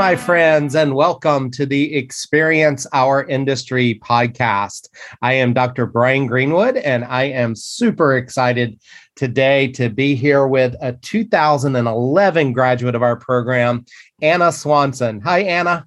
my friends, and welcome to the Experience Our Industry podcast. I am Dr. Brian Greenwood, and I am super excited today to be here with a 2011 graduate of our program, Anna Swanson. Hi, Anna.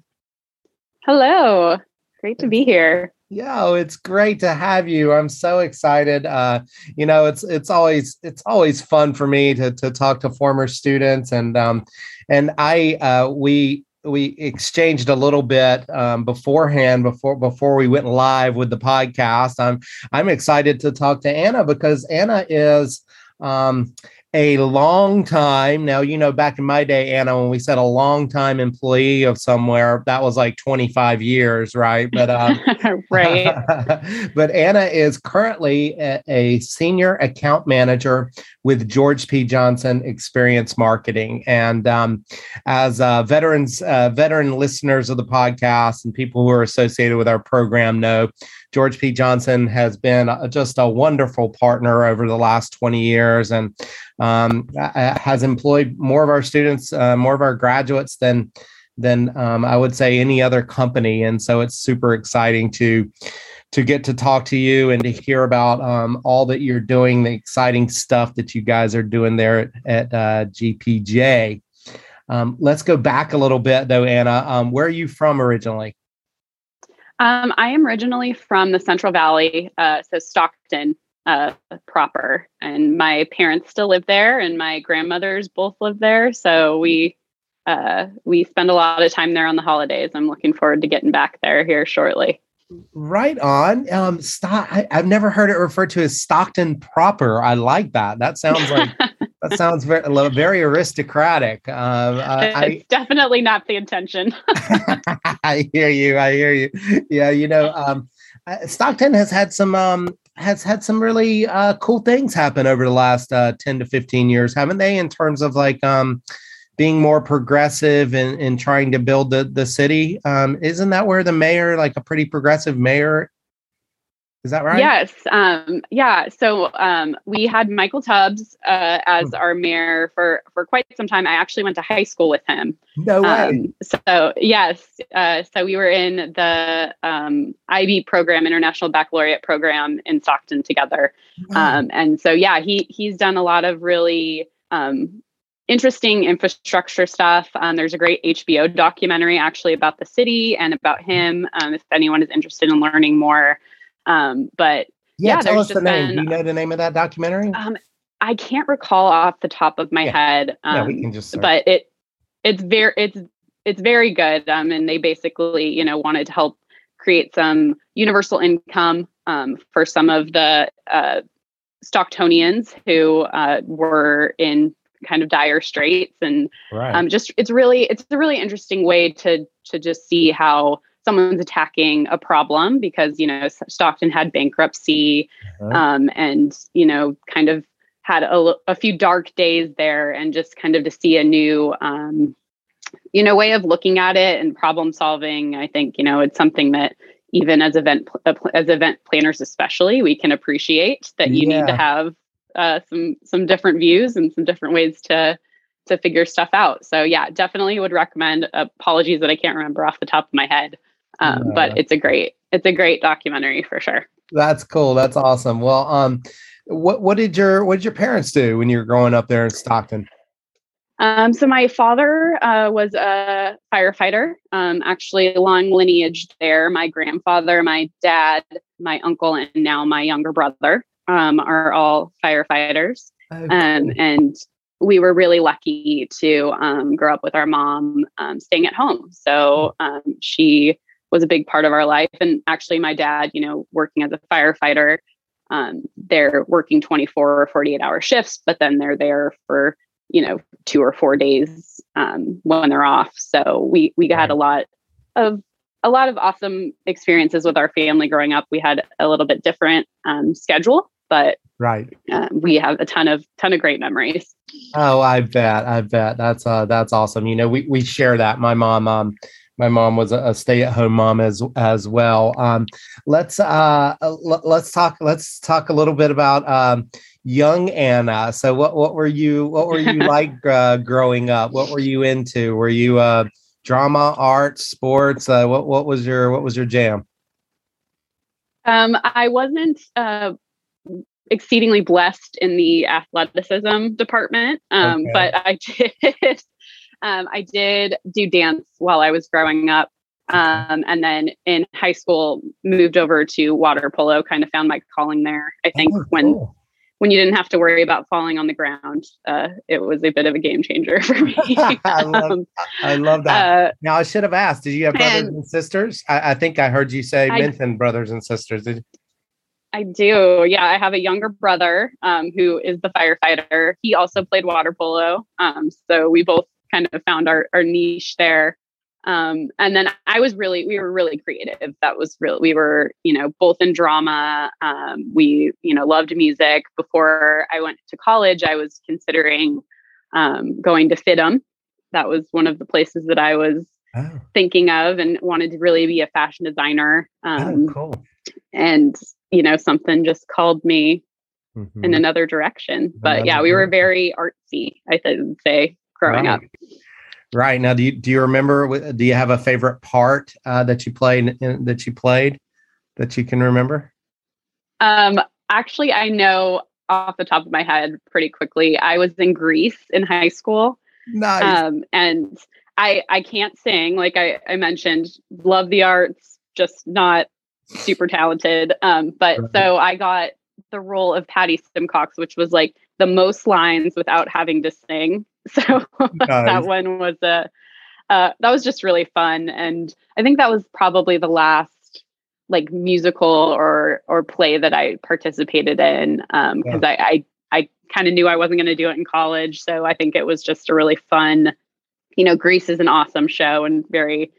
Hello. Great to be here. Yeah, it's great to have you. I'm so excited. Uh, you know, it's it's always it's always fun for me to to talk to former students, and um, and I uh, we we exchanged a little bit um, beforehand before before we went live with the podcast. I'm I'm excited to talk to Anna because Anna is um, a long time. Now you know back in my day anna when we said a long time employee of somewhere that was like 25 years right? But um, right. but anna is currently a, a, senior account manager with george p. Johnson experience marketing. And um, as uh, veterans uh, veteran listeners of the podcast and people who are associated with our program know George P. Johnson has been just a wonderful partner over the last 20 years and um, has employed more of our students, uh, more of our graduates than than um, I would say any other company. And so it's super exciting to to get to talk to you and to hear about um, all that you're doing, the exciting stuff that you guys are doing there at, at uh, GPJ. Um, let's go back a little bit though, Anna. Um, where are you from originally? Um, I am originally from the Central Valley, uh, so Stockton uh, proper, and my parents still live there, and my grandmothers both live there. So we uh, we spend a lot of time there on the holidays. I'm looking forward to getting back there here shortly. Right on. Um, Stock. I, have never heard it referred to as Stockton proper. I like that. That sounds like that sounds very very aristocratic. Um, uh, it's I, definitely not the intention. I hear you. I hear you. Yeah, you know, um, uh, Stockton has had some um, has had some really uh, cool things happen over the last uh, ten to fifteen years, haven't they? In terms of like um, being more progressive and, and trying to build the, the city. Um, isn't that where the mayor, like a pretty progressive mayor, is that right? Yes. Um, yeah. So um, we had Michael Tubbs uh, as hmm. our mayor for for quite some time. I actually went to high school with him. No way. Um, so yes. Uh, so we were in the um, IB program, International Baccalaureate program in Stockton together. Um, and so yeah, he he's done a lot of really um, interesting infrastructure stuff. Um, there's a great HBO documentary actually about the city and about him. Um, if anyone is interested in learning more, um, but yeah, yeah tell us the name. Been, Do you know the name of that documentary? Um, I can't recall off the top of my yeah. head. yeah, we um, can just. Search. But it it's very it's it's very good. Um, and they basically you know wanted to help create some universal income um, for some of the uh, Stocktonians who uh, were in kind of dire straits and right. um, just it's really it's a really interesting way to to just see how someone's attacking a problem because you know Stockton had bankruptcy uh-huh. um, and you know kind of had a, a few dark days there and just kind of to see a new um, you know way of looking at it and problem solving i think you know it's something that even as event as event planners especially we can appreciate that you yeah. need to have uh, some some different views and some different ways to to figure stuff out. So yeah, definitely would recommend. Apologies that I can't remember off the top of my head, um, yeah. but it's a great it's a great documentary for sure. That's cool. That's awesome. Well, um, what what did your what did your parents do when you were growing up there in Stockton? Um, so my father uh, was a firefighter, um, actually long lineage there. My grandfather, my dad, my uncle, and now my younger brother um, are all firefighters. Oh, um, and we were really lucky to um, grow up with our mom um, staying at home. So um, she was a big part of our life. And actually, my dad, you know, working as a firefighter, um, they're working 24 or 48 hour shifts, but then they're there for, you know, two or four days um, when they're off. So we, we had a lot of a lot of awesome experiences with our family growing up. We had a little bit different um, schedule, but right. uh, we have a ton of ton of great memories. Oh i bet. I bet. That's uh that's awesome. You know we we share that. My mom um my mom was a, stay-at-home mom as as well um let's uh l- let's talk let's talk a little bit about um young anna so what what were you what were you like uh, growing up what were you into were you uh drama, art, sports? Uh, what what was your what was your jam? Um, I wasn't uh, exceedingly blessed in the athleticism department, um, okay. but I did. Um, I did do dance while I was growing up, um, and then in high school moved over to water polo. Kind of found my calling there. I think oh, when cool. when you didn't have to worry about falling on the ground, uh, it was a bit of a game changer for me. I, love, um, I love that. Uh, now I should have asked. Did you have brothers and, and sisters? I, I, think I heard you say I, mention brothers and sisters. I do. Yeah, I have a younger brother um, who is the firefighter. He also played water polo. Um, so we both kind of found our, our niche there. Um, and then I was really, we were really creative. That was real. We were, you know, both in drama. Um, we, you know, loved music. Before I went to college, I was considering um, going to FIDM. That was one of the places that I was oh. thinking of and wanted to really be a fashion designer. oh, um, cool. And, you know, something just called me mm-hmm. in another direction. But yeah, we were very artsy, I would say, growing right. up. Right now, do you do you remember? Do you have a favorite part uh, that you played in, that you played that you can remember? Um, actually, I know off the top of my head pretty quickly. I was in Grease in high school. Nice. Um, and I I can't sing like I, I mentioned. Love the arts, just not super talented. Um, but right. so I got the role of Patty Simcox, which was like the most lines without having to sing. So nice. that one was a uh, that was just really fun, and I think that was probably the last like musical or or play that I participated in because um, yeah. I I, I kind of knew I wasn't going to do it in college, so I think it was just a really fun. You know, Grease is an awesome show and very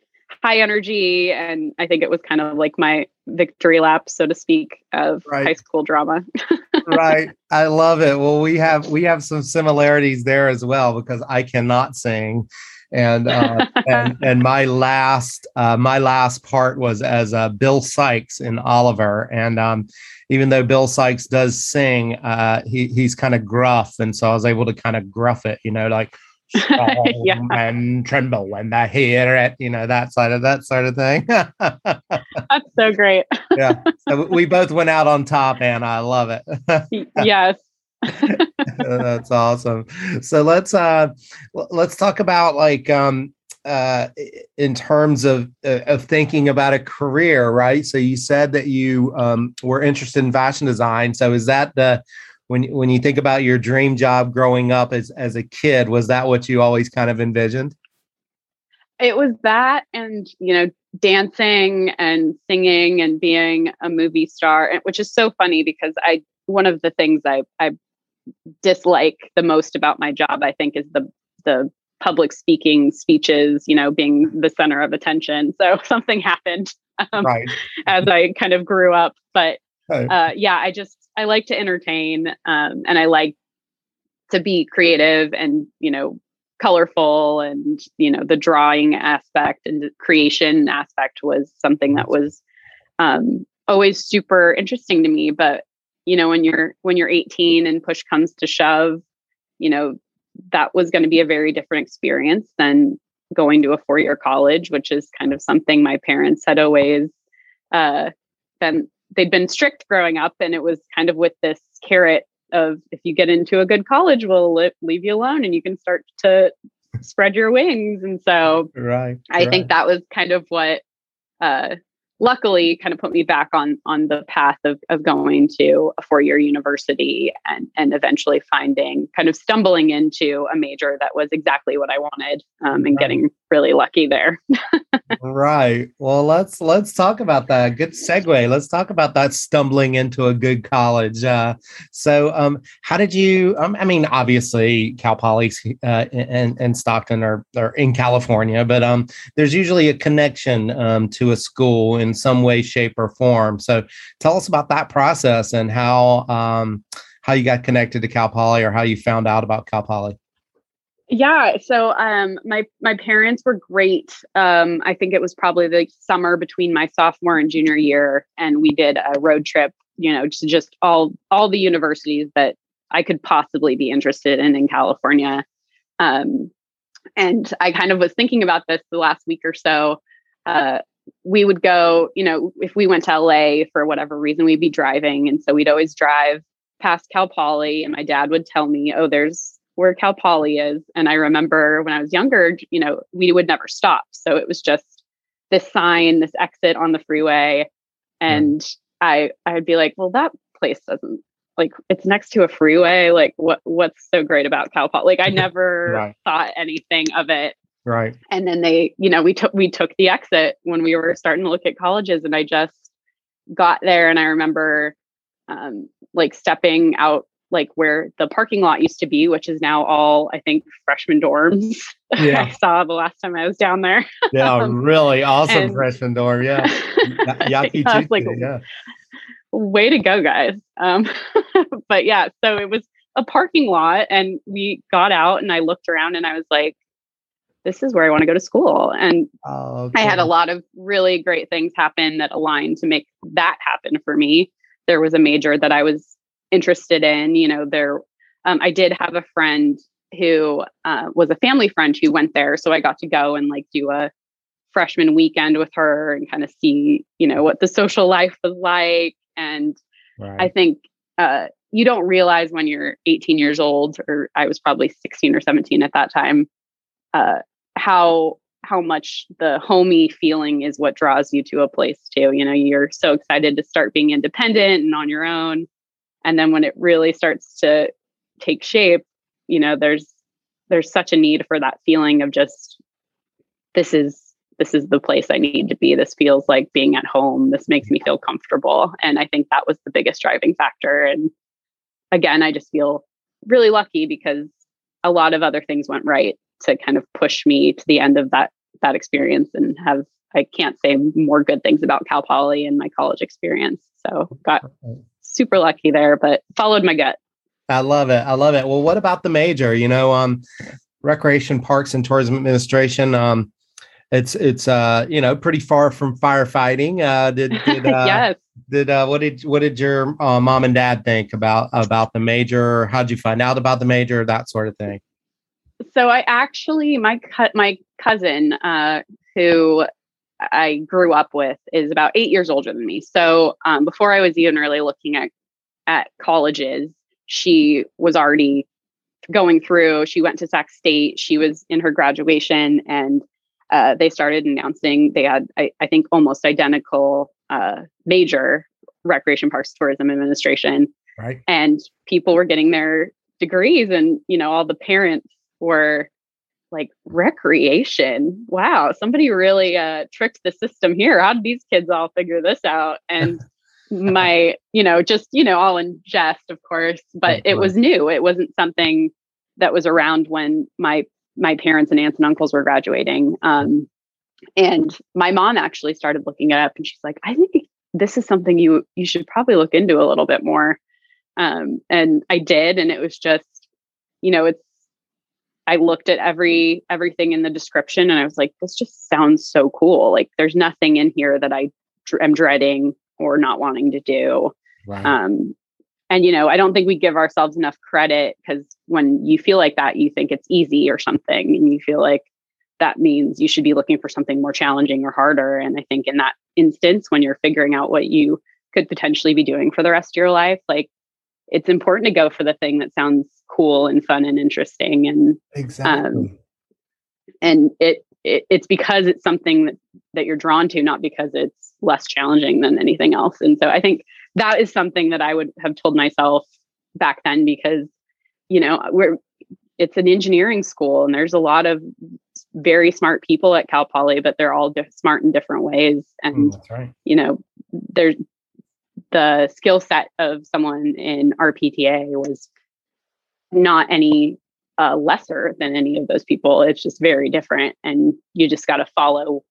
high energy, and I think it was kind of like my victory lap, so to speak, of right. high school drama. right. I love it. Well, we have we have some similarities there as well because I cannot sing. And uh, and and my last uh, my last part was as uh, Bill Sikes in Oliver, and um, even though Bill Sikes does sing, uh, he he's kind of gruff, and so I was able to kind of gruff it, you know, like yeah. and tremble when they hear it, you know, that side of that sort of thing. That's so great. yeah. So we both went out on top and I love it. yes. That's awesome. So let's uh let's talk about like um uh in terms of uh, of thinking about a career, right? So you said that you um were interested in fashion design. So is that the when when you think about your dream job growing up as as a kid was that what you always kind of envisioned? It was that and you know dancing and singing and being a movie star which is so funny because i one of the things i i dislike the most about my job i think is the the public speaking speeches you know being the center of attention. So something happened um, right. as i kind of grew up but uh, yeah i just I like to entertain um, and I like to be creative and, you know, colorful and, you know, the drawing aspect and the creation aspect was something that was um, always super interesting to me. But, you know, when you're when you're 18 and push comes to shove, you know, that was going to be a very different experience than going to a four-year college, which is kind of something my parents had always uh, been they'd been strict growing up and it was kind of with this carrot of if you get into a good college we'll li- leave you alone and you can start to spread your wings and so right i right. think that was kind of what uh luckily kind of put me back on on the path of, of going to a four-year university and and eventually finding kind of stumbling into a major that was exactly what i wanted um, and getting really lucky there. Right. Well let's let's talk about that. Good segue. Let's talk about that stumbling into a good college. Uh, so um, how did you um, i mean obviously cal poly uh, and, and stockton are, are in california but um, there's usually a connection um, to a school in some way, shape, or form. So tell us about that process and how um, how you got connected to Cal Poly or how you found out about Cal Poly. Yeah, so um, my my parents were great. Um, I think it was probably the summer between my sophomore and junior year, and we did a road trip. You know, to just all all the universities that I could possibly be interested in in California. Um, and I kind of was thinking about this the last week or so. Uh, we would go, you know, if we went to LA for whatever reason, we'd be driving. And so we'd always drive past Cal Poly, and my dad would tell me, oh, there's where Cal Poly is. And I remember when I was younger, you know, we would never stop. So it was just this sign, this exit on the freeway. Hmm. And yeah. I I'd be like, well, that place doesn't like it's next to a freeway. Like what what's so great about Cal Poly? Like I never right. thought anything of it. Right. And then they, you know, we took we took the exit when we were starting to look at colleges and I just got there and I remember um like stepping out like where the parking lot used to be, which is now all I think freshman dorms. Yeah. I saw the last time I was down there. yeah, um, really awesome and, freshman dorm. Yeah. Yaki yeah, like, yeah. Way to go, guys. Um, but yeah, so it was a parking lot and we got out and I looked around and I was like, this is where I want to go to school. And oh, okay. I had a lot of really great things happen that aligned to make that happen for me. There was a major that I was interested in. You know, there, um, I did have a friend who uh, was a family friend who went there. So I got to go and like do a freshman weekend with her and kind of see, you know, what the social life was like. And right. I think uh, you don't realize when you're 18 years old, or I was probably 16 or 17 at that time, uh, how how much the homey feeling is what draws you to a place too. You know, you're so excited to start being independent and on your own. And then when it really starts to take shape you know there's there's such a need for that feeling of just this is this is the place i need to be. This feels like being at home. This makes me feel comfortable. And i think that was the biggest driving factor. And again i just feel really lucky because a lot of other things went right to kind of push me to the end of that that experience and have I can't say more good things about Cal Poly and my college experience. So got super lucky there, but followed my gut. I love it. I love it. Well, what about the major? You know, um, Recreation Parks and Tourism Administration. Um, it's it's uh you know pretty far from firefighting. Uh, did did uh, yes. Did uh, what did what did your uh, mom and dad think about about the major? How'd you find out about the major? That sort of thing. So I actually my cut my cousin uh, who I grew up with is about eight years older than me. So um, before I was even really looking at at colleges, she was already going through. She went to Sac State. She was in her graduation, and uh, they started announcing they had, I, I think, almost identical uh, major recreation parks tourism administration. Right. And people were getting their degrees, and you know, all the parents were like recreation. Wow, somebody really uh, tricked the system here. How did these kids all figure this out? And my, you know, just you know, all in jest, of course, but it was new. It wasn't something that was around when my my parents and aunts and uncles were graduating. Um, and my mom actually started looking it up, and she's like, "I think this is something you you should probably look into a little bit more." Um, and I did, and it was just, you know, it's I looked at every everything in the description and I was like, this just sounds so cool. Like there's nothing in here that I am dreading or not wanting to do. Right. Um, and you know, I don't think we give ourselves enough credit because when you feel like that, you think it's easy or something, and you feel like that means you should be looking for something more challenging or harder. And I think in that instance, when you're figuring out what you could potentially be doing for the rest of your life, like it's important to go for the thing that sounds cool and fun and interesting and exactly. um, and it, it it's because it's something that, that you're drawn to not because it's less challenging than anything else. And so i think that is something that i would have told myself back then because you know we're it's an engineering school and there's a lot of very smart people at cal poly but they're all smart in different ways. And mm, right. you know there's the skill set of someone in RPTA was not any uh, lesser than any of those people. It's just very different, and you just got to follow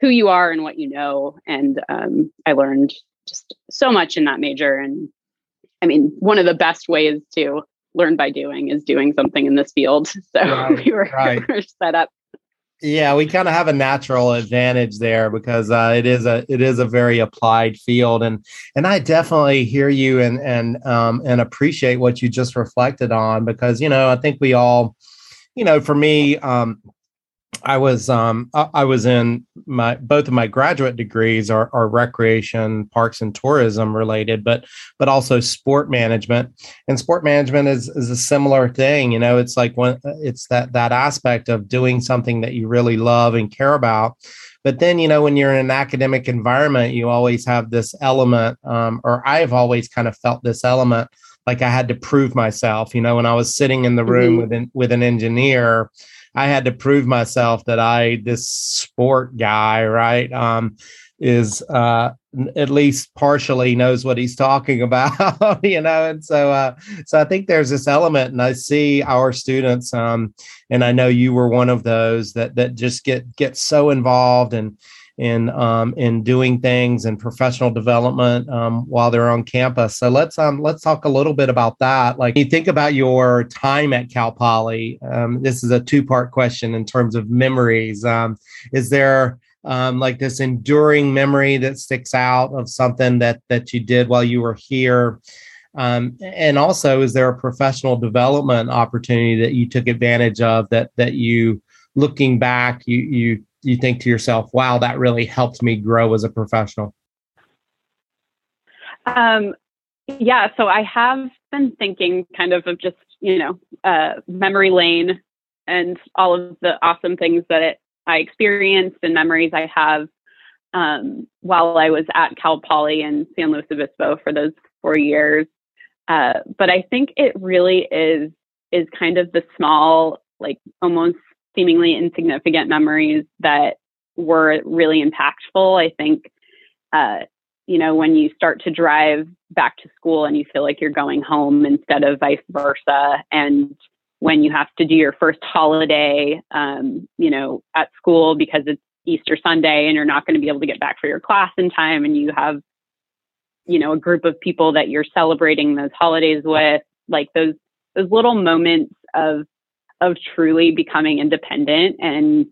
who you are and what you know. And um, I learned just so much in that major. And I mean, one of the best ways to learn by doing is doing something in this field. So right, we, were, right. we were set up yeah, we kind of have a natural advantage there because uh, it is a it is a very applied field, and and I definitely hear you and and um, and appreciate what you just reflected on because you know I think we all you know, for me, um, I was um, I was in my both of my graduate degrees are, are recreation, parks, and tourism related, but but also sport management. And sport management is is a similar thing. You know, it's like when it's that that aspect of doing something that you really love and care about. But then, you know, when you're in an academic environment, you always have this element, um, or I've always kind of felt this element, like I had to prove myself. You know, when I was sitting in the room mm-hmm. with an, with an engineer I had to prove myself that I this sport guy, right? Um, is uh, at least partially knows what he's talking about, you know. And so, uh, so I think there's this element, and I see our students, um, and I know you were one of those that that just get get so involved and in um, in doing things and professional development um, while they're on campus. So let's um, let's talk a little bit about that. Like you think about your time at Cal Poly. Um, this is a two part question in terms of memories. Um, is there um, like this enduring memory that sticks out of something that that you did while you were here? Um, and also, is there a professional development opportunity that you took advantage of that that you, looking back, you you you think to yourself, wow, that really helped me grow as a professional? Um, yeah, so I have been thinking kind of of just, you know, uh, memory lane and all of the awesome things that it, I experienced and memories I have um, while I was at Cal Poly in San Luis Obispo for those four years. Uh, but I think it really is is kind of the small, like almost seemingly insignificant memories that were really impactful. I think, uh, you know, when you start to drive back to school and you feel like you're going home instead of vice versa, and when you have to do your first holiday, um, you know, at school because it's Easter Sunday and you're not going to be able to get back for your class in time, and you have, you know, a group of people that you're celebrating those holidays with, like those those little moments of of truly becoming independent and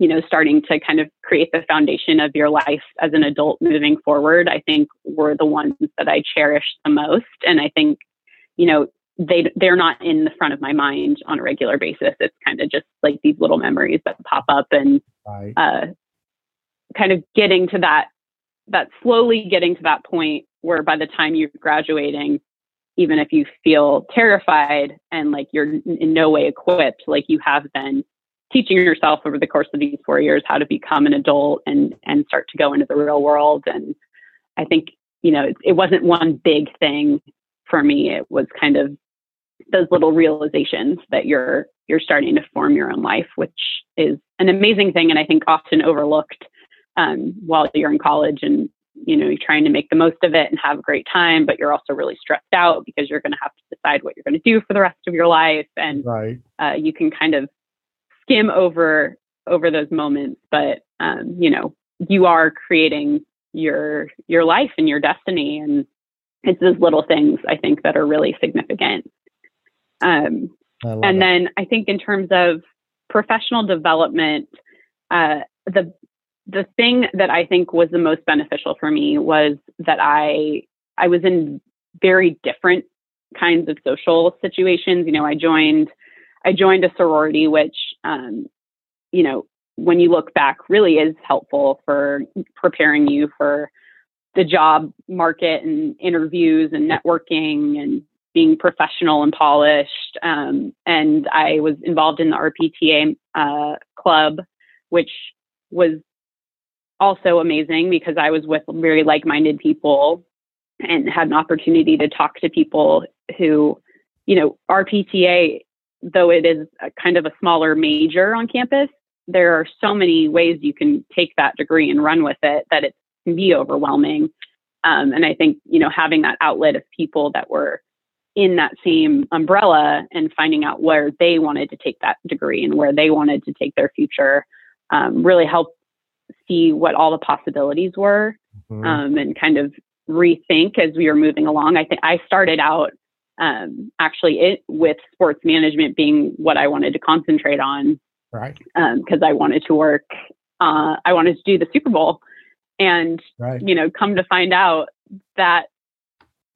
you know starting to kind of create the foundation of your life as an adult moving forward i think were the ones that i cherish the most and i think you know they they're not in the front of my mind on a regular basis it's kind of just like these little memories that pop up and right. uh, kind of getting to that that slowly getting to that point where by the time you're graduating even if you feel terrified and like you're in no way equipped, like you have been teaching yourself over the course of these four years how to become an adult and and start to go into the real world. And I think you know it, it wasn't one big thing for me. It was kind of those little realizations that you're you're starting to form your own life, which is an amazing thing, and I think often overlooked um, while you're in college and you know, you're trying to make the most of it and have a great time, but you're also really stressed out because you're going to have to decide what you're going to do for the rest of your life. And right. uh, you can kind of skim over over those moments, but um, you know, you are creating your your life and your destiny, and it's those little things I think that are really significant. Um, and it. then I think in terms of professional development, uh, the the thing that I think was the most beneficial for me was that I I was in very different kinds of social situations. You know, I joined I joined a sorority, which um, you know, when you look back, really is helpful for preparing you for the job market and interviews and networking and being professional and polished. Um, and I was involved in the RPTA uh, club, which was also amazing because I was with very like minded people and had an opportunity to talk to people who, you know, RPTA, though it is kind of a smaller major on campus, there are so many ways you can take that degree and run with it that it can be overwhelming. Um, and I think, you know, having that outlet of people that were in that same umbrella and finding out where they wanted to take that degree and where they wanted to take their future um, really helped see what all the possibilities were mm-hmm. um, and kind of rethink as we were moving along. I think I started out um, actually it with sports management being what I wanted to concentrate on, right? Because um, I wanted to work, uh, I wanted to do the Super Bowl, and right. you know, come to find out that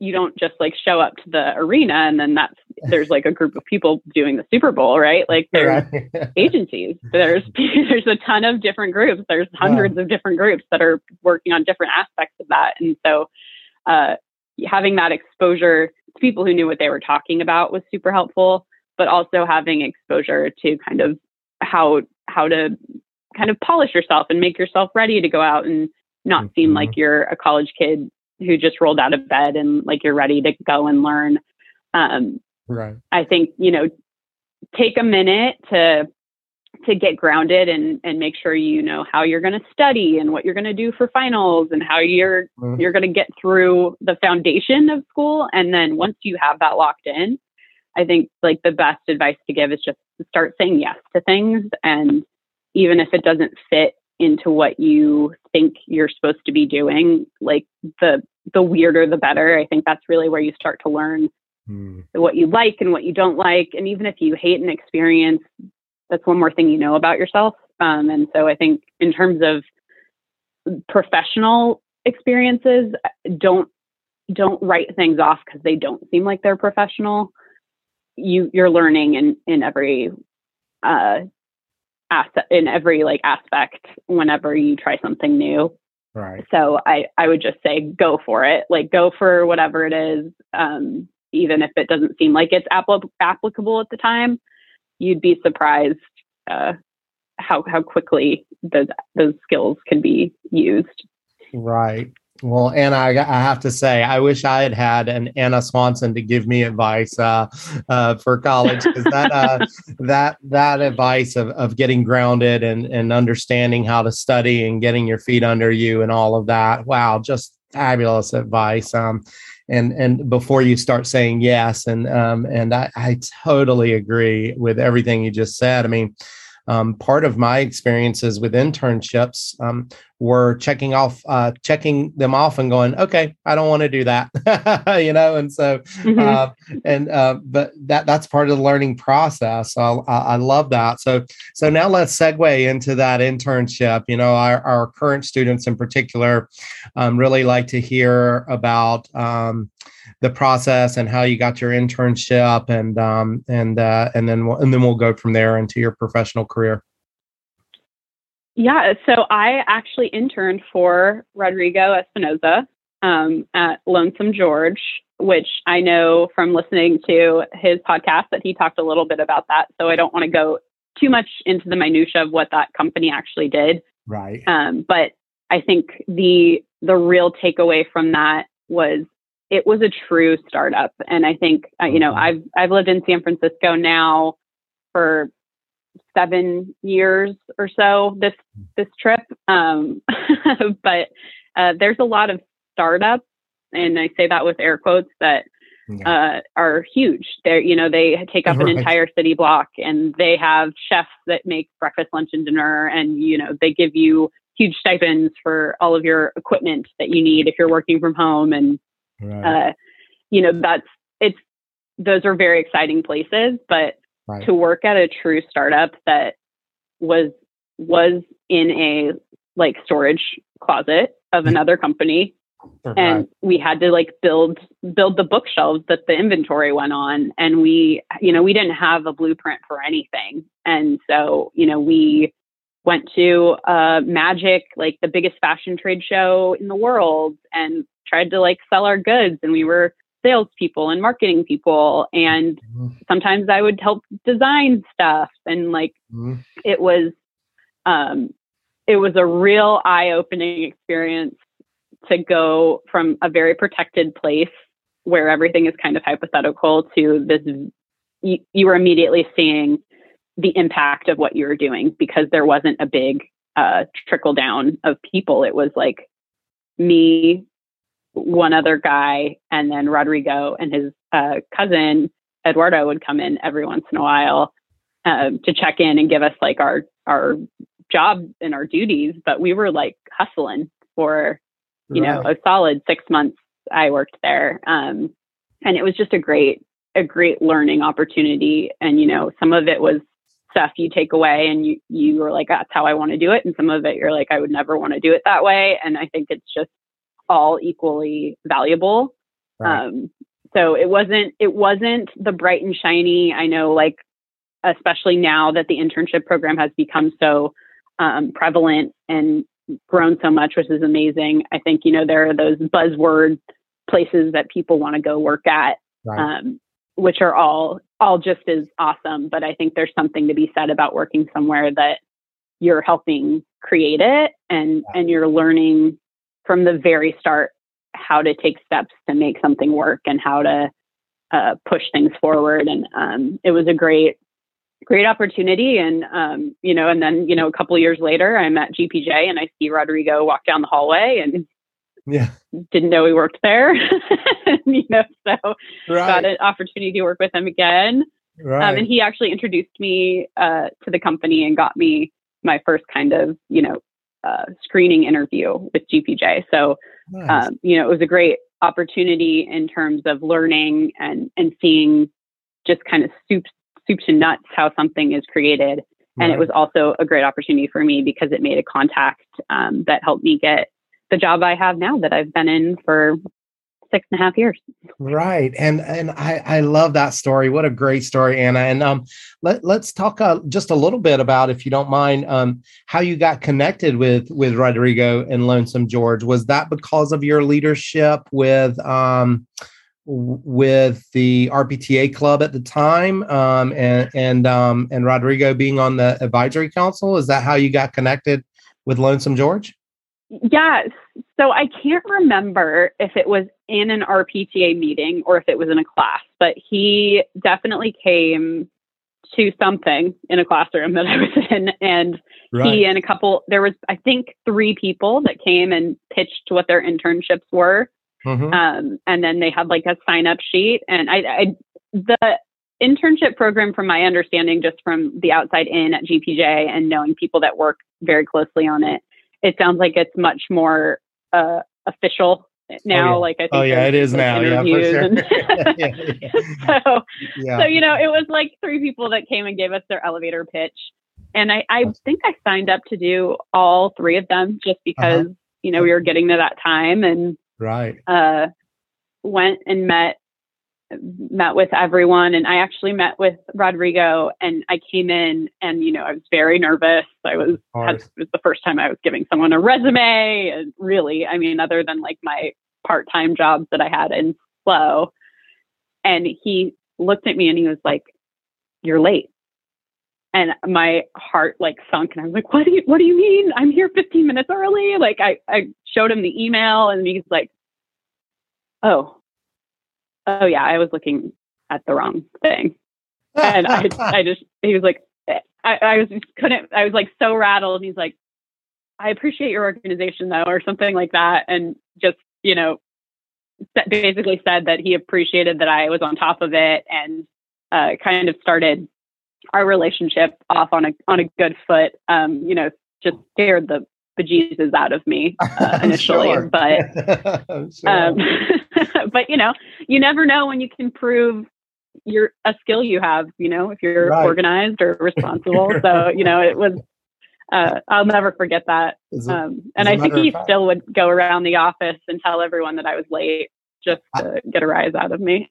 you don't just like show up to the arena and then that's there's like a group of people doing the Super Bowl, right? Like there's right. agencies, there's there's a ton of different groups, there's hundreds of different groups that are working on different aspects of that, and so uh, having that exposure to people who knew what they were talking about was super helpful, but also having exposure to kind of how how to kind of polish yourself and make yourself ready to go out and not mm-hmm. seem like you're a college kid who just rolled out of bed and like you're ready to go and learn. Um, right. I think you know, take a minute to to get grounded and and make sure you know how you're going to study and what you're going to do for finals and how you're mm-hmm. you're going to get through the foundation of school and then once you have that locked in i think like the best advice to give is just to start saying yes to things and even if it doesn't fit into what you think you're supposed to be doing like the the weirder the better. I think that's really where you start to learn mm. what you like and what you don't like. And even if you hate an experience, that's one more thing you know about yourself. Um, and so I think in terms of professional experiences, don't don't write things off because they don't seem like they're professional. You you're learning in in every uh asset in every like aspect whenever you try something new. Right. So I, I would just say go for it. Like go for whatever it is, um, even if it doesn't seem like it's apl- applicable at the time. You'd be surprised uh, how how quickly those those skills can be used. Right. Well, Anna, I, I, have to say, I wish I had had an Anna Swanson to give me advice uh, uh, for college because that uh, that that advice of, of getting grounded and and understanding how to study and getting your feet under you and all of that. Wow, just fabulous advice. Um, and and before you start saying yes, and um, and I, I totally agree with everything you just said. I mean um, part of my experiences with internships um, were checking off, uh, checking them off, and going, "Okay, I don't want to do that," you know. And so, mm-hmm. uh, and uh, but that that's part of the learning process. I, I, love that. So so now let's segue into that internship. You know, our, our current students in particular um, really like to hear about. Um, the process and how you got your internship and um, and uh, and then we'll, and then we'll go from there into your professional career. Yeah, so I actually interned for Rodrigo Espinoza um, at Lonesome George, which I know from listening to his podcast that he talked a little bit about that. So I don't want to go too much into the minutia of what that company actually did. Right. Um, but I think the the real takeaway from that was it was a true startup. And I think, uh, you know, I've, I've lived in San Francisco now for seven years or so this, this trip. Um, but uh, there's a lot of startups and I say that with air quotes that uh, are huge. They're, you know, they take up an entire city block and they have chefs that make breakfast, lunch, and dinner. And, you know, they give you huge stipends for all of your equipment that you need if you're working from home. And Right. Uh, you know, that's it's those are very exciting places, but right. to work at a true startup that was was in a like storage closet of another company right. and we had to like build build the bookshelves that the inventory went on and we you know we didn't have a blueprint for anything and so you know we went to uh, magic like the biggest fashion trade show in the world and tried to like sell our goods and we were salespeople and marketing people and mm-hmm. sometimes I would help design stuff and like mm-hmm. it was um it was a real eye-opening experience to go from a very protected place where everything is kind of hypothetical to this you, you were immediately seeing the impact of what you were doing because there wasn't a big uh, trickle down of people it was like me one other guy, and then Rodrigo and his uh, cousin Eduardo would come in every once in a while uh, to check in and give us like our our job and our duties. But we were like hustling for you right. know a solid six months. I worked there, um, and it was just a great a great learning opportunity. And you know, some of it was stuff you take away and you you are like that's how I want to do it and some of it you're like I would never want to do it that way and I think it's just all equally valuable. Right. Um, so it wasn't it wasn't the bright and shiny. I know, like especially now that the internship program has become so um, prevalent and grown so much, which is amazing. I think you know there are those buzzword places that people want to go work at, right. um, which are all all just as awesome. But I think there's something to be said about working somewhere that you're helping create it and and you're learning from the very start how to take steps to make something work and how to uh, push things forward. And um, it was a great great opportunity and um, you know and then you know a couple years later i'm at gpj and i see rodrigo walk down the hallway and yeah didn't know he worked there you know so right. got an opportunity to work with him again right. um, and he actually introduced me uh, to the company and got me my first kind of you know uh, screening interview with gpj so nice. um, you know it was a great opportunity in terms of learning and and seeing just kind of soup soup to nuts how something is created and it was also a great opportunity for me because it made a contact um, that helped me get the job I have now that I've been in for six and a half years. Right, and and I I love that story. What a great story, Anna. And um, let let's talk uh, just a little bit about, if you don't mind, um, how you got connected with with Rodrigo and Lonesome George. Was that because of your leadership with um? with the RPTA club at the time, um, and and um, and Rodrigo being on the advisory council. Is that how you got connected with Lonesome George? Yes. So I can't remember if it was in an RPTA meeting or if it was in a class, but he definitely came to something in a classroom that I was in. And right. he and a couple, there was, I think, three people that came and pitched what their internships were. Mm-hmm. Um, and then they had like a sign up sheet. And I, I, the internship program, from my understanding, just from the outside in at GPJ and knowing people that work very closely on it, it sounds like it's much more uh, official now. Oh, yeah. Like I think oh yeah, it is now. Yeah, for sure. And yeah, yeah. so, so you know, it was like three people that came and gave us their elevator pitch, and I I think I signed up to do all three of them just uh-huh. because uh-huh. you know we were getting to that time and right uh went and met met with everyone and I actually met with Rodrigo and I came in and you know I was very nervous. I was had, it was the first time I was giving someone a resume and really I mean other than like my part-time jobs that I had in SLO and he looked at me and he was like you're late. And my heart like sunk and I was like what do you what do you mean? I'm here 15 minutes early. Like I I showed him the email and he's like oh oh yeah, I was looking at the wrong thing. And I, I just, he was like, I, I was just couldn't, I was like so rattled. He's like, I appreciate your organization though, or something like that. And just, you know, basically said that he appreciated that I was on top of it and uh, kind of started our relationship off on a on a good foot. Um, you know, just scared the bejesus out of me uh, initially, but um, but you know, you never know when you can prove your a skill you have. You know, if you're right. organized or responsible. so you know, it was. Uh, I'll never forget that. Um, and I think he still would go around the office and tell everyone that I was late just to get a rise out of me.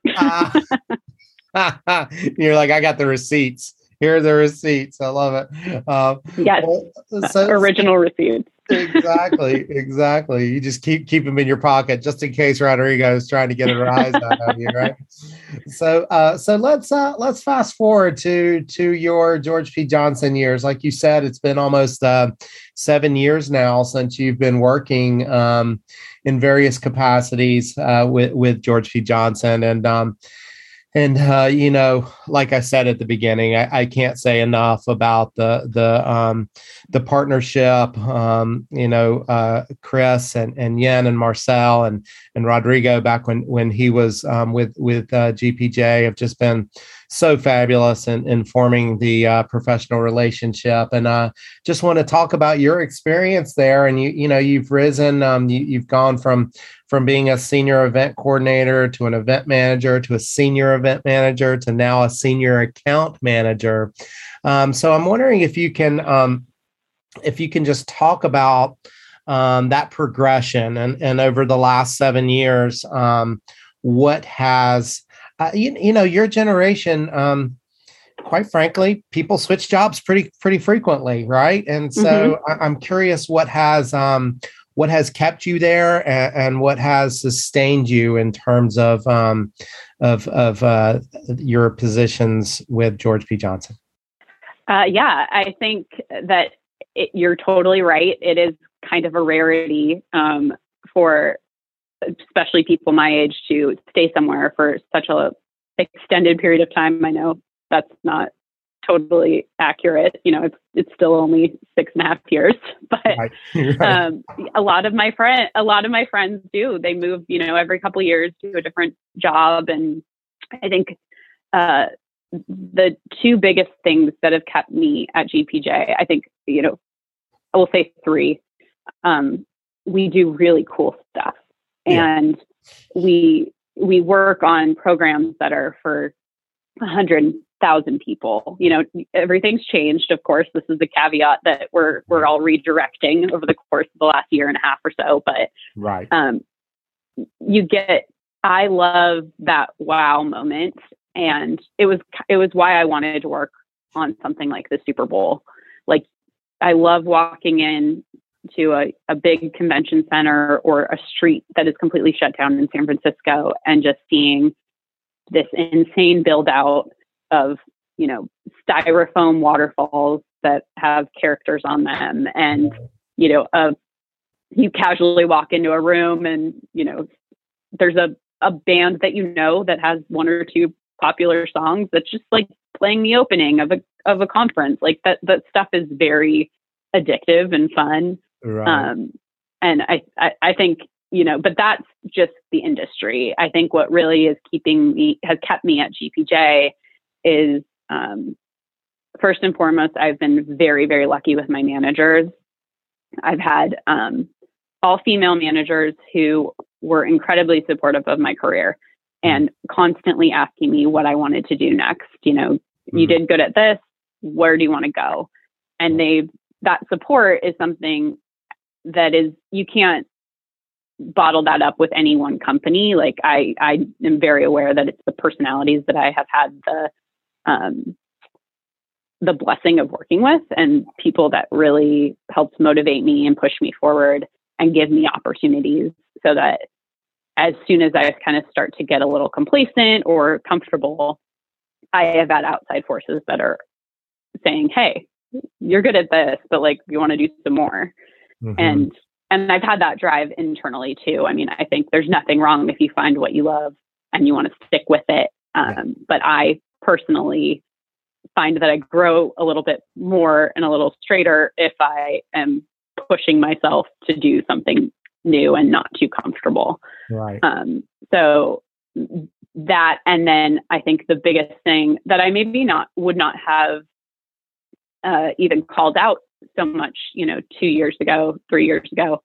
You're like, I got the receipts. Here are the receipts. I love it. Um, yes, well, so, original receipts exactly, exactly. You just keep keep them in your pocket just in case Rodrigo is trying to get her eyes out of you, right? So, uh, so let's uh, let's fast forward to to your George P. Johnson years. Like you said, it's been almost uh, seven years now since you've been working um, in various capacities uh, with with George P. Johnson, and um, and uh, you know, like I said at the beginning, I, I, can't say enough about the the um, the partnership. Um, you know, uh, Chris and and Yen and Marcel and and Rodrigo back when when he was um, with with uh, GPJ have just been so fabulous in, in forming the uh, professional relationship. And uh, just want to talk about your experience there. And you, you know, you've risen, um, you, you've gone from from being a senior event coordinator to an event manager to a senior event manager to now a senior account manager. Um, so I'm wondering if you can um, if you can just talk about um, that progression and, and over the last seven years, um, what has uh, you, you know your generation um, quite frankly people switch jobs pretty pretty frequently right and so mm-hmm. I, am curious what has um, what has kept you there and, and, what has sustained you in terms of um, of of uh, your positions with George P. Johnson? Uh, yeah, I think that it, you're totally right. It is kind of a rarity um, for especially people my age to stay somewhere for such a extended period of time. I know that's not totally accurate. You know, it's it's still only six and a half years, but right. Right. Um, a lot of my friend, a lot of my friends do. They move, you know, every couple years to a different job, and I think uh, the two biggest things that have kept me at GPJ, I think, you know, I will say three. Um, we do really cool stuff, and yeah. we we work on programs that are for a hundred thousand people. You know, everything's changed. Of course, this is the caveat that we're we're all redirecting over the course of the last year and a half or so. But right, um, you get. I love that wow moment, and it was it was why I wanted to work on something like the Super Bowl. Like, I love walking in to a, a big convention center or a street that is completely shut down in San Francisco and just seeing this insane build out of you know styrofoam waterfalls that have characters on them and you know uh, you casually walk into a room and you know there's a, a band that you know that has one or two popular songs that's just like playing the opening of a of a conference. Like that that stuff is very addictive and fun right. um and I, I i think you know but that's just the industry i think what really is keeping me has kept me at gpj is um, first and foremost, I've been very, very lucky with my managers. I've had um, all female managers who were incredibly supportive of my career and constantly asking me what I wanted to do next. You know, mm-hmm. you did good at this. Where do you want to go? And they that support is something that is you can't bottle that up with any one company. Like I, I am very aware that it's the personalities that I have had the um, the blessing of working with and people that really helped motivate me and push me forward and give me opportunities so that as soon as I kind of start to get a little complacent or comfortable, I have had outside forces that are saying, Hey, you're good at this, but like you want to do some more. Mm-hmm. And and I've had that drive internally too. I mean, I think there's nothing wrong if you find what you love and you want to stick with it. Um, yeah. But I personally find that I grow a little bit more and a little straighter if I am pushing myself to do something new and not too comfortable. Right. Um, so that, and then I think the biggest thing that I maybe not would not have uh, even called out so much, you know, two years ago, three years ago,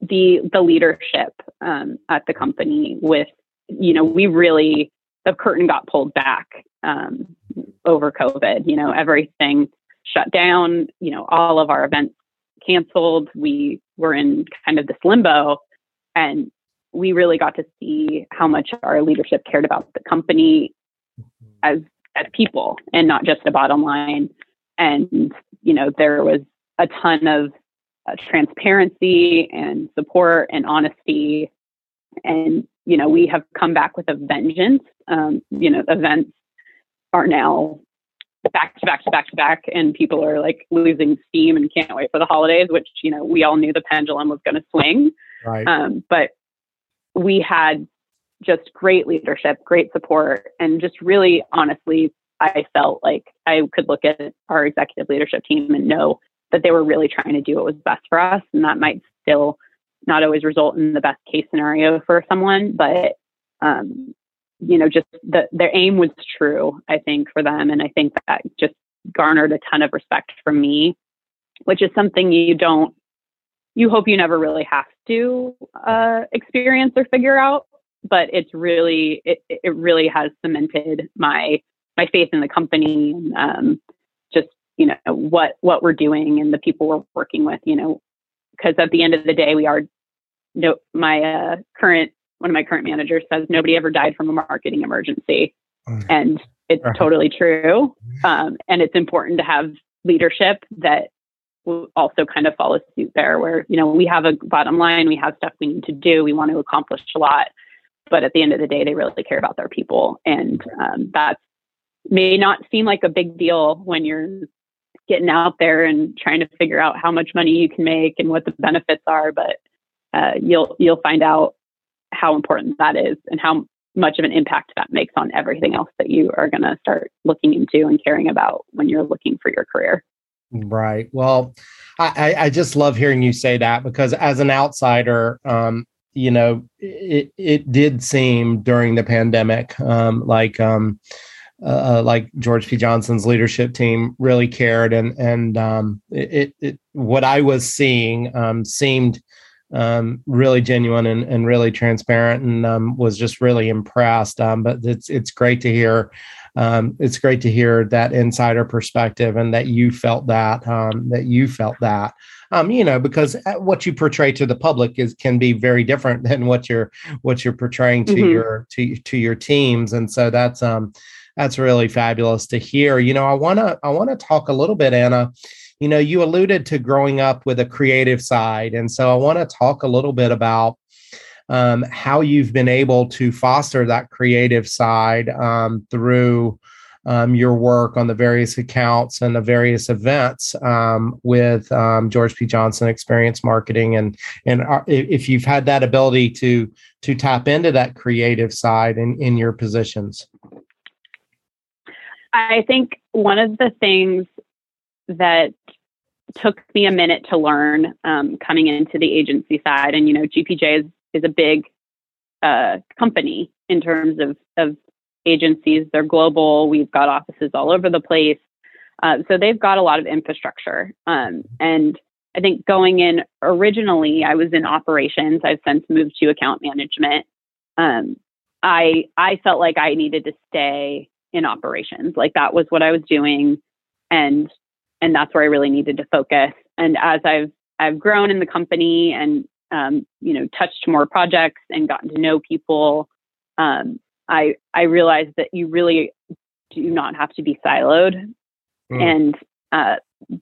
the the leadership um, at the company with, you know, we really the curtain got pulled back um, over COVID. You know, everything shut down. You know, all of our events canceled. We were in kind of this limbo, and we really got to see how much our leadership cared about the company as as people and not just a bottom line. And you know, there was a ton of uh, transparency and support and honesty. And you know we have come back with a vengeance. Um, you know events are now back to back to back to back and people are like losing steam and can't wait for the holidays which you know we all knew the pendulum was going to swing. Right. um, but we had just great leadership great support and just really honestly i felt like i could look at our executive leadership team and know that they were really trying to do what was best for us and that might still not always result in the best case scenario for someone, but um, you know, just the their aim was true, I think, for them. And I think that just garnered a ton of respect from me, which is something you don't you hope you never really have to uh, experience or figure out. But it's really it it really has cemented my my faith in the company and um, just you know what what we're doing and the people we're working with. You know, because at the end of the day, we are no, my uh, current one of my current managers says nobody ever died from a marketing emergency. Mm. And it's totally true. Um, and it's important to have leadership that will also kind of follow suit there, where, you know, we have a bottom line, we have stuff we need to do, we want to accomplish a lot. But at the end of the day, they really care about their people. And um, that may not seem like a big deal when you're getting out there and trying to figure out how much money you can make and what the benefits are. But uh, you'll you'll find out how important that is and how much of an impact that makes on everything else that you are going to start looking into and caring about when you're looking for your career. Right. Well, I, I just love hearing you say that because as an outsider, um, you know, it, it did seem during the pandemic um, like um, uh, uh, like George P. Johnson's leadership team really cared, and and um, it, it, what I was seeing um, seemed um, really genuine and, and really transparent, and um, was just really impressed. Um, but it's it's great to hear. Um, it's great to hear that insider perspective, and that you felt that that you felt that. Um, you know, because uh, what you portray to the public is can be very different than what you're what you're portraying to mm-hmm. your to to your teams, and so that's um that's really fabulous to hear. You know, I want to I want to talk a little bit Anna. You know, you alluded to growing up with a creative side and so I want to talk a little bit about um, how you've been able to foster that creative side um, through um, your work on the various accounts and the various events um, with um, George P. Johnson Experience Marketing, and and if you've had that ability to to tap into that creative side in in your positions. I think one of the things that took me a minute to learn um, coming into the agency side, and you know, GPJ is is a big uh, company in terms of of agencies. They're global. We've got offices all over the place, uh, so they've got a lot of infrastructure. Um, and I think going in originally, I was in operations. I've since moved to account management. Um, I I felt like I needed to stay in operations. Like that was what I was doing and and that's where I really needed to focus. And as I've I've grown in the company and um, you know touched more projects and gotten to know people, um, I I realized that you really do not have to be siloed. Mm. And uh,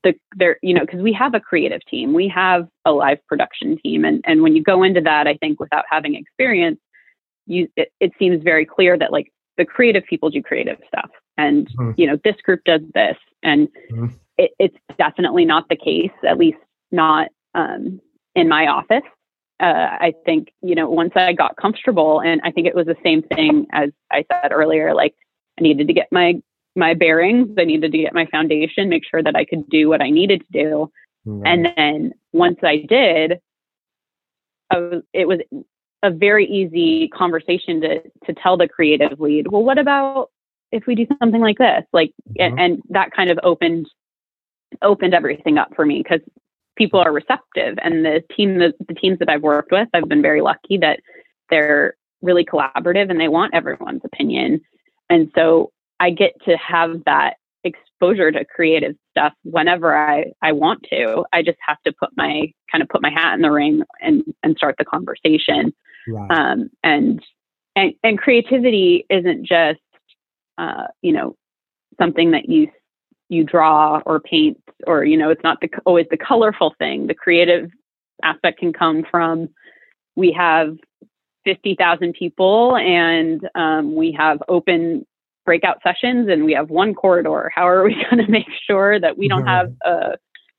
the there you know because we have a creative team, we have a live production team, and and when you go into that, I think without having experience, you it, it seems very clear that like the creative people do creative stuff and mm-hmm. you know this group does this and mm-hmm. it, it's definitely not the case at least not um, in my office uh, i think you know once i got comfortable and i think it was the same thing as i said earlier like i needed to get my my bearings i needed to get my foundation make sure that i could do what i needed to do mm-hmm. and then once i did I was, it was a very easy conversation to to tell the creative lead well what about if we do something like this like mm-hmm. and, and, that kind of opened opened everything up for me because people are receptive and the team the, the teams that i've worked with i've been very lucky that they're really collaborative and they want everyone's opinion and so i get to have that exposure to creative stuff whenever I, I want to. I just have to put my kind of put my hat in the ring and, and start the conversation. Right. Um, and, and, and creativity isn't just, uh, you know, something that you, you draw or paint or, you know, it's not the, always the colorful thing. The creative aspect can come from, we have 50,000 people and um, we have open breakout sessions and we have one corridor. How are we going to make sure that we don't have a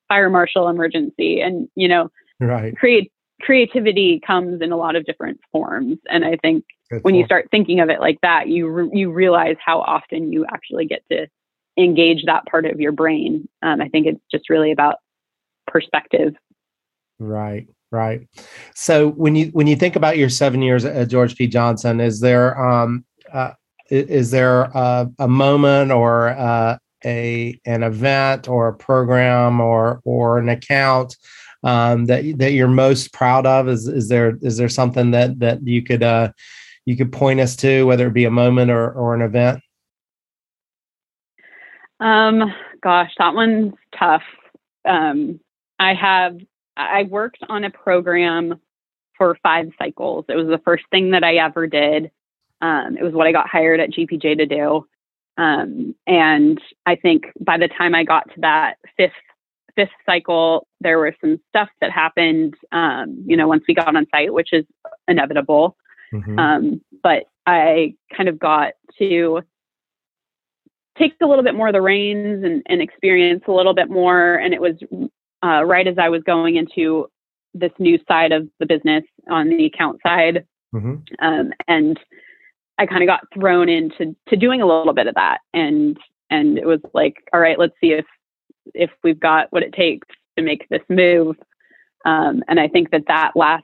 fire marshal emergency? And, you know, right. create creativity comes in a lot of different forms. And I think Good when you start thinking of it like that, you re- you realize how often you actually get to engage that part of your brain. Um, I think it's just really about perspective. Right, right. So when you when you think about your seven years at George P. Johnson, is there um, uh, is there a, a moment or uh, a an event or a program or or an account um, that that you're most proud of? Is is there is there something that that you could uh, you could point us to, whether it be a moment or or an event? Um, gosh, that one's tough. Um, I have I worked on a program for five cycles. It was the first thing that I ever did. Um, it was what I got hired at GPJ to do. Um, and I think by the time I got to that fifth fifth cycle, there were some stuff that happened. Um, you know, once we got on site, which is inevitable. Mm-hmm. Um, but I kind of got to take a little bit more of the reins and, and experience a little bit more. And it was uh, right as I was going into this new side of the business on the account side. Mm-hmm. Um, and I kind of got thrown into to doing a little bit of that. And and it was like, all right, let's see if if we've got what it takes to make this move. Um, and I think that that last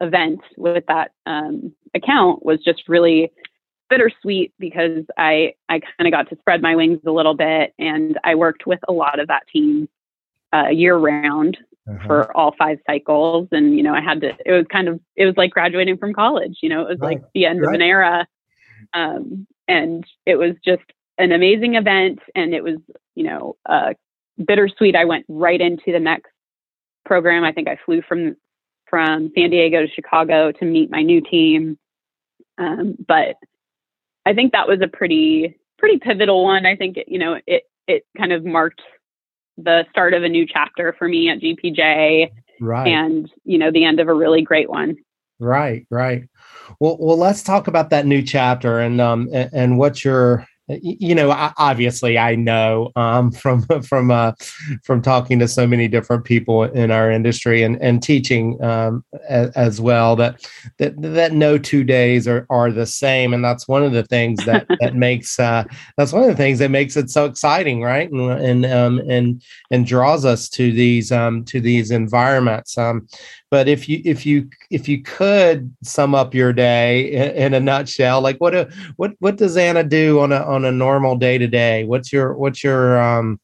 event with that um, account was just really bittersweet because I I kind of got to spread my wings a little bit, and I worked with a lot of that team uh, year round uh-huh. for all five cycles. And you know, I had to. It was kind of it was like graduating from college. You know, it was right. like the end right. of an era, um, and it was just an amazing event. And it was you know uh, bittersweet. I went right into the next program. I think I flew from from San Diego to Chicago to meet my new team. Um, but I think that was a pretty pretty pivotal one. I think it, you know it it kind of marked the start of a new chapter for me at GPJ, right? And you know the end of a really great one. Right, right. Well, well, let's talk about that new chapter and um and, and what your you know obviously i know um, from from uh, from talking to so many different people in our industry and and teaching um, as, as, well that that that no two days are are the same. And that's one of the things that that makes uh, that's one of the things that makes it so exciting right? And and um, and and draws us to these um, to these environments. Um, but if you if you if you could sum up your day in, in a nutshell like what a, what what does anna do on a on a normal day to day what's your what's your um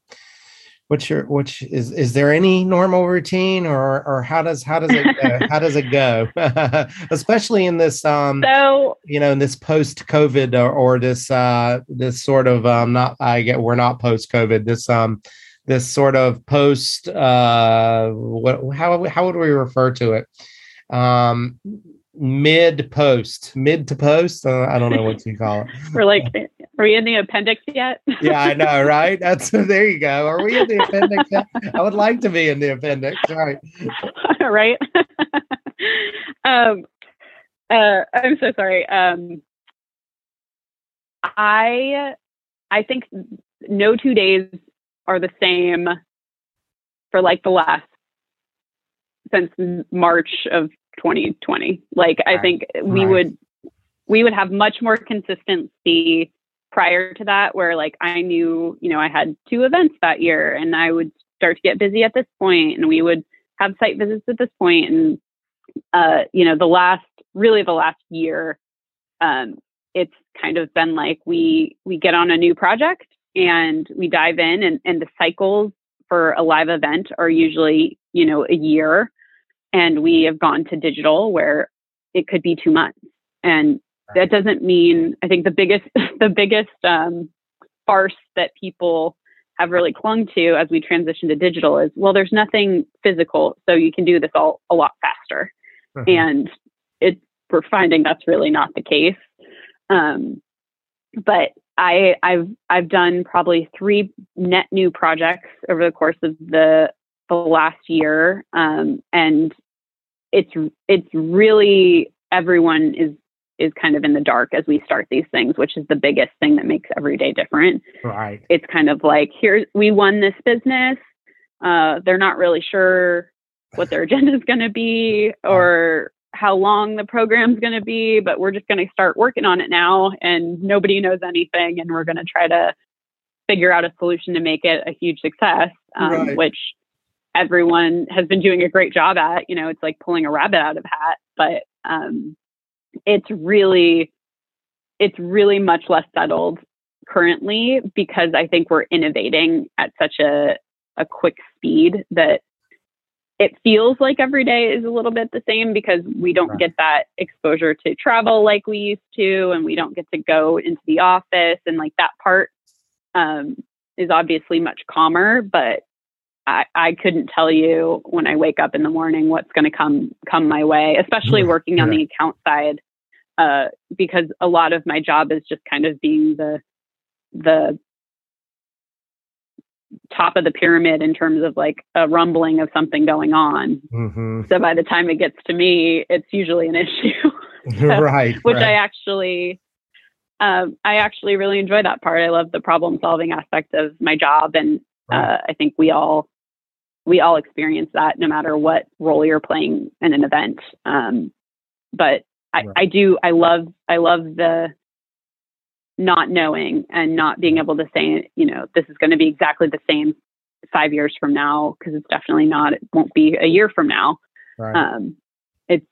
what's your which is is there any normal routine or or how does how does it go? how does it go especially in this um so you know in this post covid or, or this uh this sort of um not i get we're not post covid this um this sort of post uh what how how would we refer to it? Um mid post mid to post? Uh, i don't know what you call it. We're like are we in the appendix yet? Yeah i know right? That's there you go. Are we in the appendix yet? i would like to be in the appendix right. Right? Um uh i'm so sorry. Um i i think no two days are the same for like the last since March of 2020. Like right. I think we right. would we would have much more consistency prior to that where like I knew, you know, I had two events that year and I would start to get busy at this point and we would have site visits at this point and uh you know the last really the last year um it's kind of been like we we get on a new project and we dive in and, and the cycles for a live event are usually you know a year. And we have gone to digital where it could be two months. And that doesn't mean i think the biggest the biggest um, farce that people have really clung to as we transition to digital is well there's nothing physical so you can do this all a lot faster. Uh-huh. and it we're finding that's really not the case. Um, but I, I've I've done probably three net new projects over the course of the the last year, um, and it's it's really everyone is is kind of in the dark as we start these things, which is the biggest thing that makes every day different. Right. It's kind of like here we won this business. Uh, they're not really sure what their agenda is going to be, or how long the program's going to be, but we're just going to start working on it now. And nobody knows anything, and we're going to try to figure out a solution to make it a huge success, um, right. which everyone has been doing a great job at. You know, it's like pulling a rabbit out of hat, but um, it's really, it's really much less settled currently because I think we're innovating at such a a quick speed that it feels like every day is a little bit the same because we don't right. get that exposure to travel like we used to and we don't get to go into the office and like that part um, is obviously much calmer but I, I couldn't tell you when I wake up in the morning what's going to come come my way, especially working on the account side, uh, because a lot of my job is just kind of being the the top of the pyramid in terms of like a rumbling of something going on. Mm-hmm. So by the time it gets to me, it's usually an issue. so, right. Which right. I actually, um, I actually really enjoy that part. I love the problem solving aspect of my job, and right. uh, I think we all we all experience that no matter what role you're playing in an event. Um, but I, right. I do I love I love the not knowing and not being able to say, you know, this is going to be exactly the same five years from now because it's definitely not. It won't be a year from now. Right. Um, it's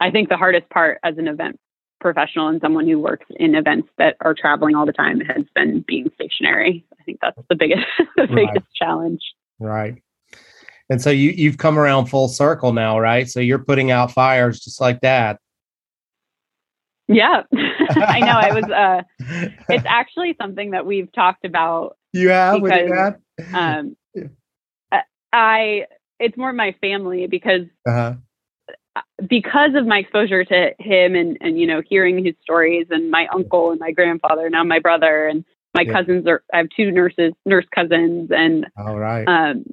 I think the hardest part as an event professional and someone who works in events that are traveling all the time has been being stationary. I think that's the biggest the right. biggest challenge. Right. And so you you've come around full circle now, right? So you're putting out fires just like that. Yeah, I know. I was. Uh, it's actually something that we've talked about. You have because, um, I. It's more my family because uh-huh. because of my exposure to him and and you know hearing his stories and my uncle and my grandfather now my brother and my yeah. cousins are. I have two nurses, nurse cousins, and all right. Um,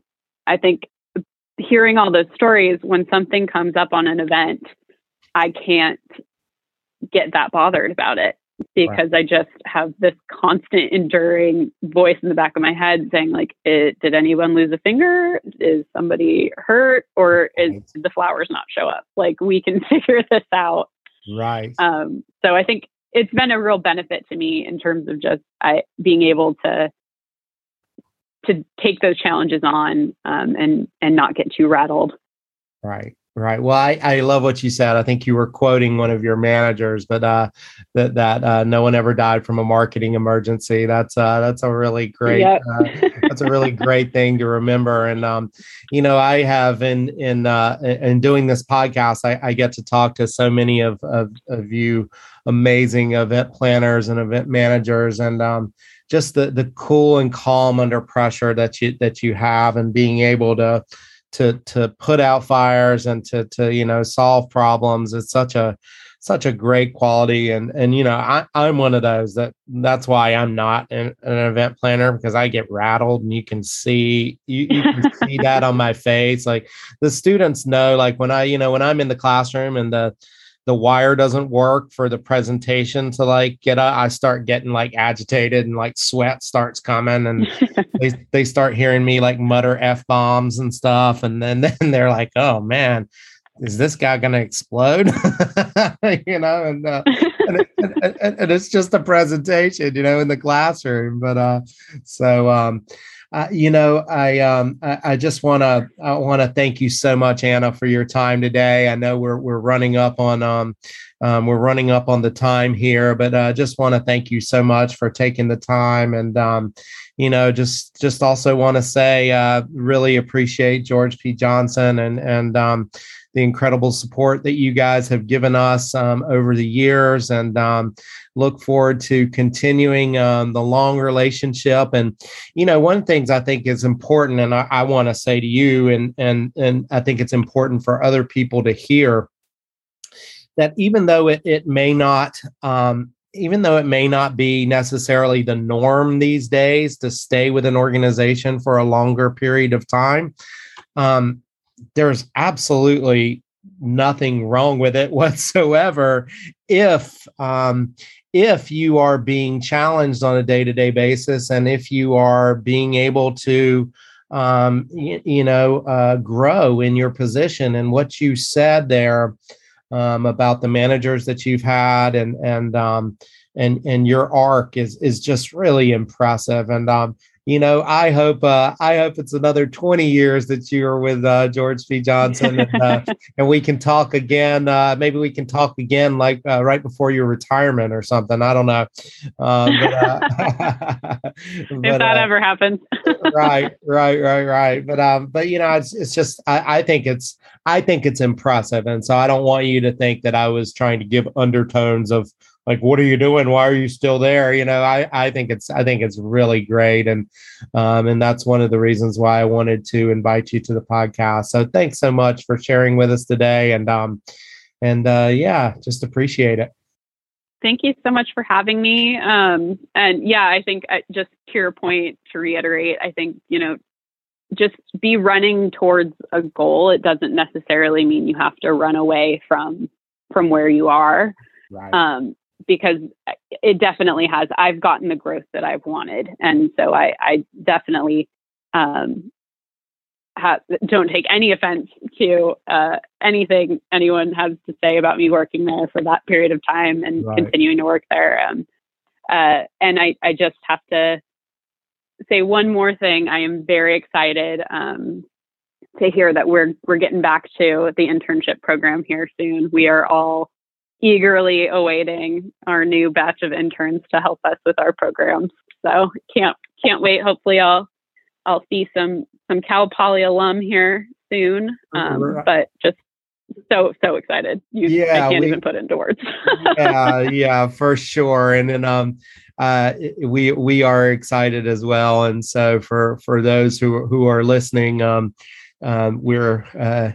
I think hearing all those stories when something comes up on an event, I can't get that bothered about it because. I just have this constant enduring voice in the back of my head saying like it, did anyone lose a finger? Is somebody hurt? Or is right. the flowers not show up? Like we can figure this out. Right. Um so I think it's been a real benefit to me in terms of just I being able to to take those challenges on um, and and not get too rattled. Right Right. Well, I, I love what you said. I think you were quoting one of your managers, but uh, that that uh, no one ever died from a marketing emergency. That's uh, that's a really great yep. uh, that's a really great thing to remember. And um, you know, I have in in uh, in doing this podcast, I, I get to talk to so many of of, of you amazing event planners and event managers, and um, just the the cool and calm under pressure that you that you have, and being able to to to put out fires and to to you know solve problems. It's such a such a great quality. And and you know I, i'm one of those that that's why i'm not an, an event planner because i get rattled and you can see you, you can see that on my face. Like the students know like when i you know when i'm in the classroom and the the wire doesn't work for the presentation to like get a, I start getting like agitated and like sweat starts coming and they, they start hearing me like mutter F bombs and stuff. And then, then they're like, oh man, is this guy going to explode? you know, and, uh, and, and, and, it's just a presentation, you know, in the classroom. But uh, so, um, uh, you know, I um, I, I just want to I want to thank you so much, Anna, for your time today. I know we're we're running up on um, um we're running up on the time here, but I uh, just want to thank you so much for taking the time and um, you know, just just also want to say uh, really appreciate George P. Johnson and and um, the incredible support that you guys have given us um, over the years and um, look forward to continuing um, the long relationship. And you know one of the things i think is important and i, I want to say to you and and and i think it's important for other people to hear that even though it, it may not um, even though it may not be necessarily the norm these days to stay with an organization for a longer period of time um, there's absolutely nothing wrong with it whatsoever if um, if you are being challenged on a day-to-day basis and if you are being able to um, you, you, know uh, grow in your position and what you said there um, about the managers that you've had and and um, and and your arc is is just really impressive and um, you know, I hope uh, I hope it's another 20 years that you're with uh, George P. Johnson, and, uh, and we can talk again. Uh, maybe we can talk again, like uh, right before your retirement or something. I don't know. Um, but, uh, but, if that ever happens, right, right, right, right. But um, but you know, it's it's just I, I think it's I think it's impressive, and so I don't want you to think that I was trying to give undertones of like what are you doing? Why are you still there? You know i i think it's i think it's really great. And um and that's one of the reasons why i wanted to invite you to the podcast. So thanks so much for sharing with us today. And um and uh yeah just appreciate it. Thank you so much for having me. Um and yeah i think uh, just to your point to reiterate i think you know just be running towards a goal. It doesn't necessarily mean you have to run away from from where you are. Right. um, because it definitely has. I've gotten the growth that I've wanted, and so I, I definitely um, have, don't take any offense to uh, anything anyone has to say about me working there for that period of time and right. continuing to work there. Um, uh, and I, I just have to say one more thing. I am very excited um, to hear that we're we're getting back to the internship program here soon. We are all eagerly awaiting our new batch of interns to help us with our programs. So can't can't wait. Hopefully, I'll I'll see some some Cal Poly alum here soon. Um, but just so so excited. You, yeah, I can't we, even put into words. yeah, yeah, for sure. And then um, uh, we we are excited as well. And so for for those who who are listening, um, um we're uh,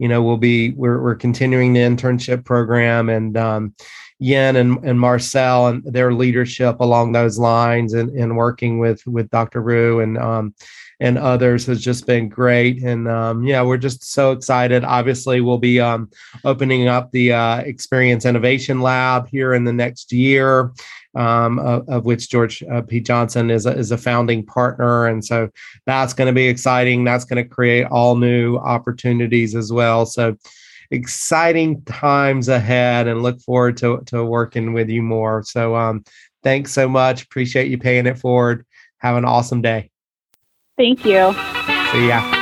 you know, we'll be we're we're continuing the internship program and um, Yen and, and Marcel and their leadership along those lines and, and working with with Dr. Rue and um, and others has just been great. And um, yeah, we're just so excited. Obviously, we'll be um, opening up the uh, Experience Innovation Lab here in the next year um, of, of, which George uh, P. Johnson is a, is a founding partner. And so that's going to be exciting. That's going to create all new opportunities as well. So exciting times ahead and look forward to, to working with you more. So um, thanks so much. Appreciate you paying it forward. Have an awesome day. Thank you. See ya.